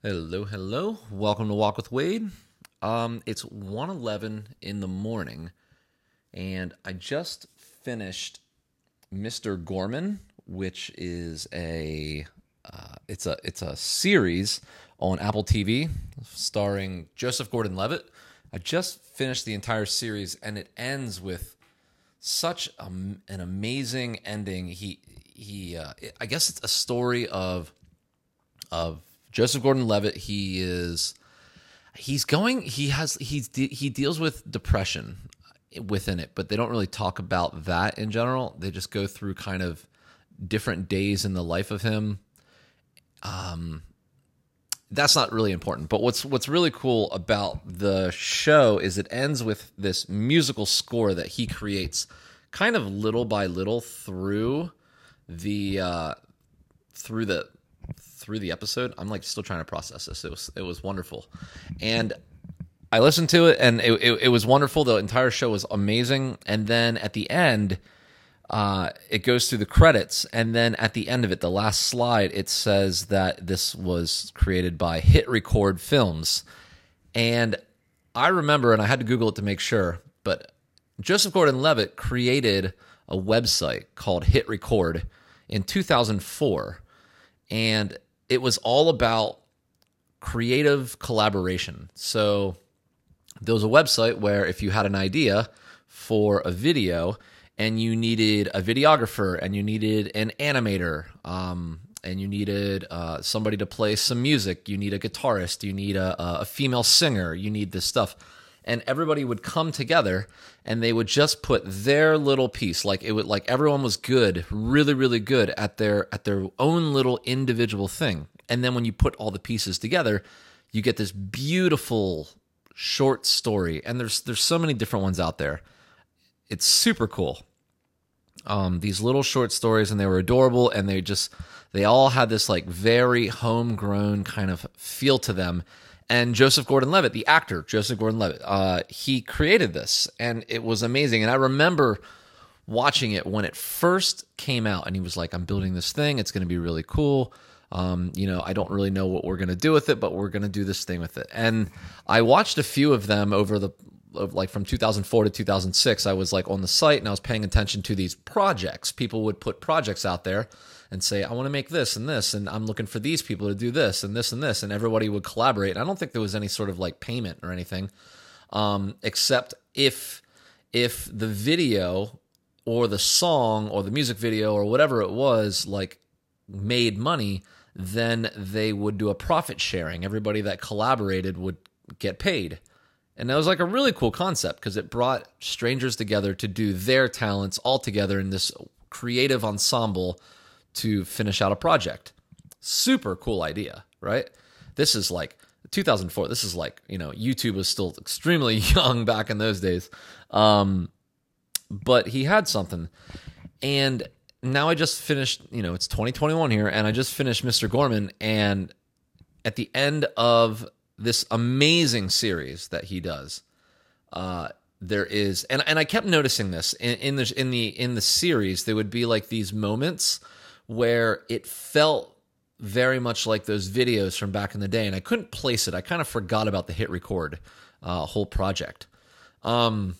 Hello, hello. Welcome to Walk with Wade. Um, it's 1:11 in the morning, and I just finished Mr. Gorman, which is a uh, it's a it's a series on Apple TV starring Joseph Gordon-Levitt. I just finished the entire series, and it ends with such a, an amazing ending. He he, uh, I guess it's a story of of Joseph Gordon-Levitt. He is he's going. He has he's he deals with depression within it, but they don't really talk about that in general. They just go through kind of different days in the life of him. Um, that's not really important. But what's what's really cool about the show is it ends with this musical score that he creates, kind of little by little through the uh, through the through the episode. I'm like still trying to process this. It was it was wonderful, and I listened to it and it, it, it was wonderful. The entire show was amazing, and then at the end. Uh, it goes through the credits, and then at the end of it, the last slide, it says that this was created by Hit Record Films. And I remember, and I had to Google it to make sure, but Joseph Gordon Levitt created a website called Hit Record in 2004. And it was all about creative collaboration. So there was a website where if you had an idea for a video and you needed a videographer and you needed an animator um, and you needed uh, somebody to play some music, you need a guitarist, you need a, a female singer, you need this stuff. And everybody would come together and they would just put their little piece like it would like everyone was good really really good at their at their own little individual thing. And then when you put all the pieces together you get this beautiful short story. And there's there's so many different ones out there. It's super cool. Um, these little short stories and they were adorable and they just they all had this like very homegrown kind of feel to them and Joseph Gordon-Levitt, the actor Joseph Gordon-Levitt, uh, he created this, and it was amazing. And I remember watching it when it first came out, and he was like, "I'm building this thing. It's going to be really cool." Um, you know, I don't really know what we're going to do with it, but we're going to do this thing with it. And I watched a few of them over the like from 2004 to 2006. I was like on the site and I was paying attention to these projects. People would put projects out there and say, I want to make this and this, and I'm looking for these people to do this and this and this, and everybody would collaborate. And I don't think there was any sort of like payment or anything, um, except if if the video or the song or the music video or whatever it was like made money, then they would do a profit sharing. Everybody that collaborated would get paid. And that was like a really cool concept because it brought strangers together to do their talents all together in this creative ensemble to finish out a project. Super cool idea, right? This is like 2004. This is like, you know, YouTube was still extremely young back in those days. Um, but he had something. And now I just finished, you know, it's 2021 here, and I just finished Mr. Gorman. And at the end of this amazing series that he does, uh, there is, and, and I kept noticing this in, in the in the in the series, there would be like these moments where it felt very much like those videos from back in the day, and I couldn't place it. I kind of forgot about the hit record uh, whole project. Um,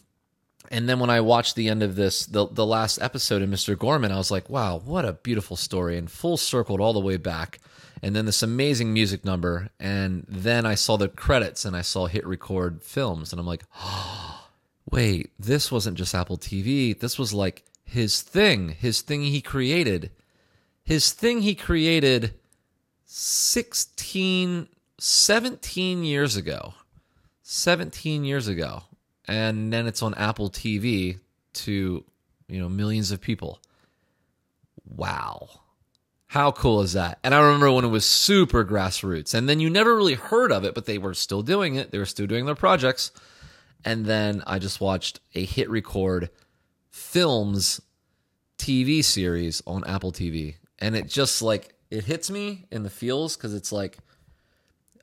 and then when I watched the end of this, the the last episode of Mr. Gorman, I was like, wow, what a beautiful story, and full circled all the way back. And then this amazing music number, and then I saw the credits and I saw hit record films, and I'm like, oh, wait, this wasn't just Apple TV. This was like his thing, his thing he created. His thing he created 16 17 years ago. 17 years ago. And then it's on apple tv to you know millions of people. Wow how cool is that and i remember when it was super grassroots and then you never really heard of it but they were still doing it they were still doing their projects and then i just watched a hit record films tv series on apple tv and it just like it hits me in the feels because it's like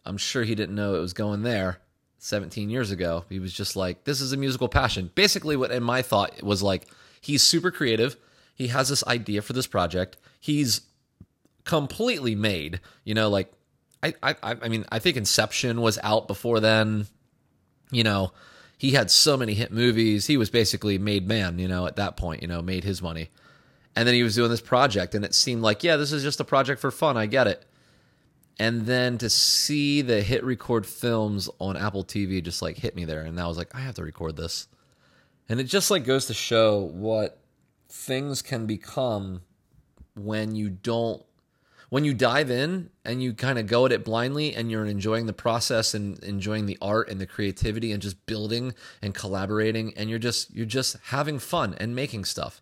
I'm sure he didn't know it was going there 17 years ago. He was just like, this is a musical passion. Basically, what in my thought was like, he's super creative. He has this idea for this project. He's completely made, you know, like I, I, I mean, I think Inception was out before then. You know, he had so many hit movies. He was basically made man, you know, at that point, you know, made his money. And then he was doing this project, and it seemed like, yeah, this is just a project for fun. I get it. And then to see the hit record films on Apple TV just like hit me there. And I was like, I have to record this. And it just like goes to show what things can become when you don't when you dive in and you kind of go at it blindly and you're enjoying the process and enjoying the art and the creativity and just building and collaborating and you're just you're just having fun and making stuff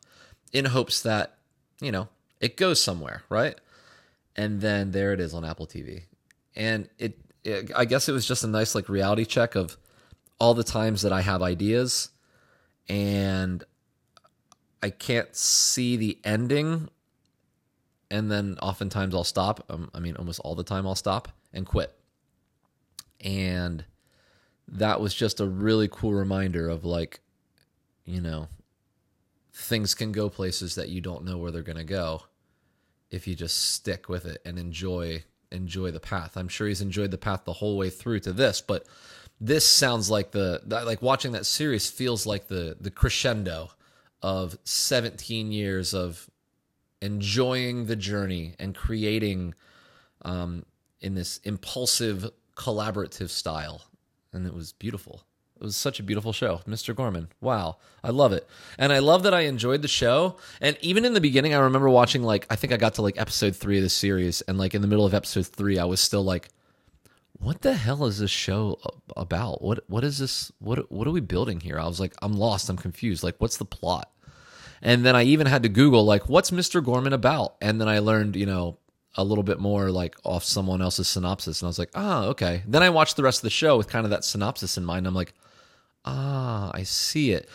in hopes that you know it goes somewhere right? And then there it is on apple tv and it, it i guess it was just a nice like reality check of all the times that i have ideas and i can't see the ending and then oftentimes I'll stop. Um, I mean, almost all the time I'll stop and quit. And that was just a really cool reminder of like, you know, things can go places that you don't know where they're going to go if you just stick with it and enjoy enjoy the path. I'm sure he's enjoyed the path the whole way through to this, but this sounds like the like watching that series feels like the the crescendo of 17 years of enjoying the journey and creating um, in this impulsive, collaborative style. And it was beautiful. It was such a beautiful show. Mr. Gorman. Wow. I love it. And I love that I enjoyed the show. And even in the beginning, I remember watching, like, I think I got to like episode three of the series. And like in the middle of episode three, I was still like, what the hell is this show about? What what is this? What what are we building here? I was like, I'm lost. I'm confused. Like, what's the plot? And then I even had to Google, like, what's Mr. Gorman about? And then I learned, you know, a little bit more like off someone else's synopsis. And I was like, ah, oh, okay. Then I watched the rest of the show with kind of that synopsis in mind. I'm like, ah, I see it.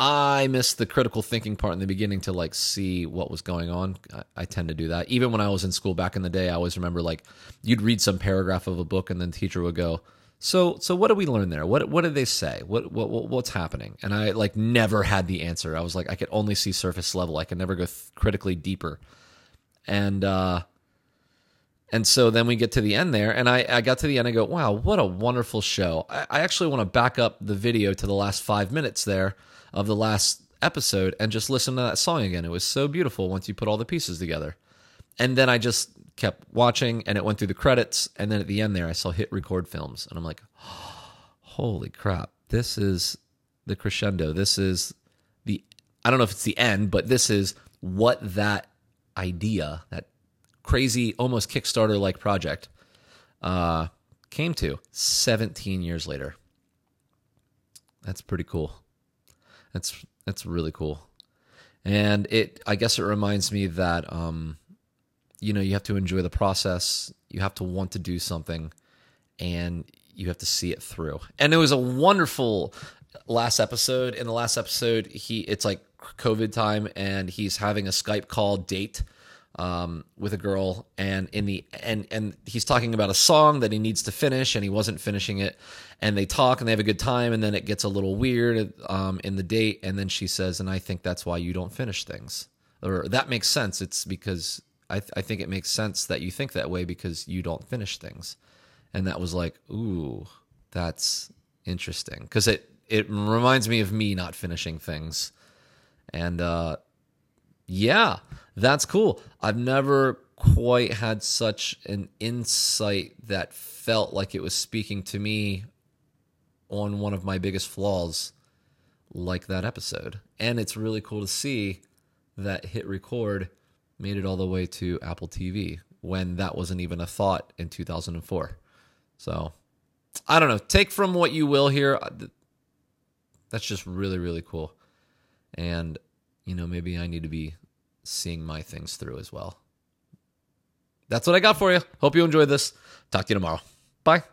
I missed the critical thinking part in the beginning to like see what was going on. I, I, tend to do that. Even when I was in school back in the day, I always remember like you'd read some paragraph of a book and then the teacher would go, so so what do we learn there? What what did they say? What what what's happening? And I like never had the answer. I was like I could only see surface level. I could never go th- critically deeper. And uh and so then we get to the end there, and I, I got to the end. I go, wow, what a wonderful show. I, I actually want to back up the video to the last five minutes there of the last episode and just listen to that song again. It was so beautiful once you put all the pieces together. And then I just kept watching and it went through the credits and then at the end there I saw hit record films and I'm like holy crap this is the crescendo. This is the I don't know if it's the end but this is what that idea that crazy almost kickstarter like project uh came to 17 years later. That's pretty cool. That's that's really cool. And it I guess it reminds me that um you know, you have to enjoy the process. You have to want to do something and you have to see it through. And it was a wonderful last episode. In the last episode, he it's like COVID time and he's having a Skype call date um, with a girl and in the and and he's talking about a song that he needs to finish and he wasn't finishing it and they talk and they have a good time and then it gets a little weird um, in the date and then she says and I think that's why you don't finish things or that makes sense it's because I, th- I think it makes sense that you think that way because you don't finish things. And that was like, ooh, that's interesting because it it reminds me of me not finishing things. And uh, yeah, that's cool. I've never quite had such an insight that felt like it was speaking to me on one of my biggest flaws like that episode. And it's really cool to see that hit record made it all the way to Apple TV when that wasn't even a thought in 2004. So I don't know. Take from what you will here. Uh, that's just really, really cool. And, you know, maybe I need to be seeing my things through as well. That's what I got for you. Hope you enjoyed this. Talk to you tomorrow. Bye.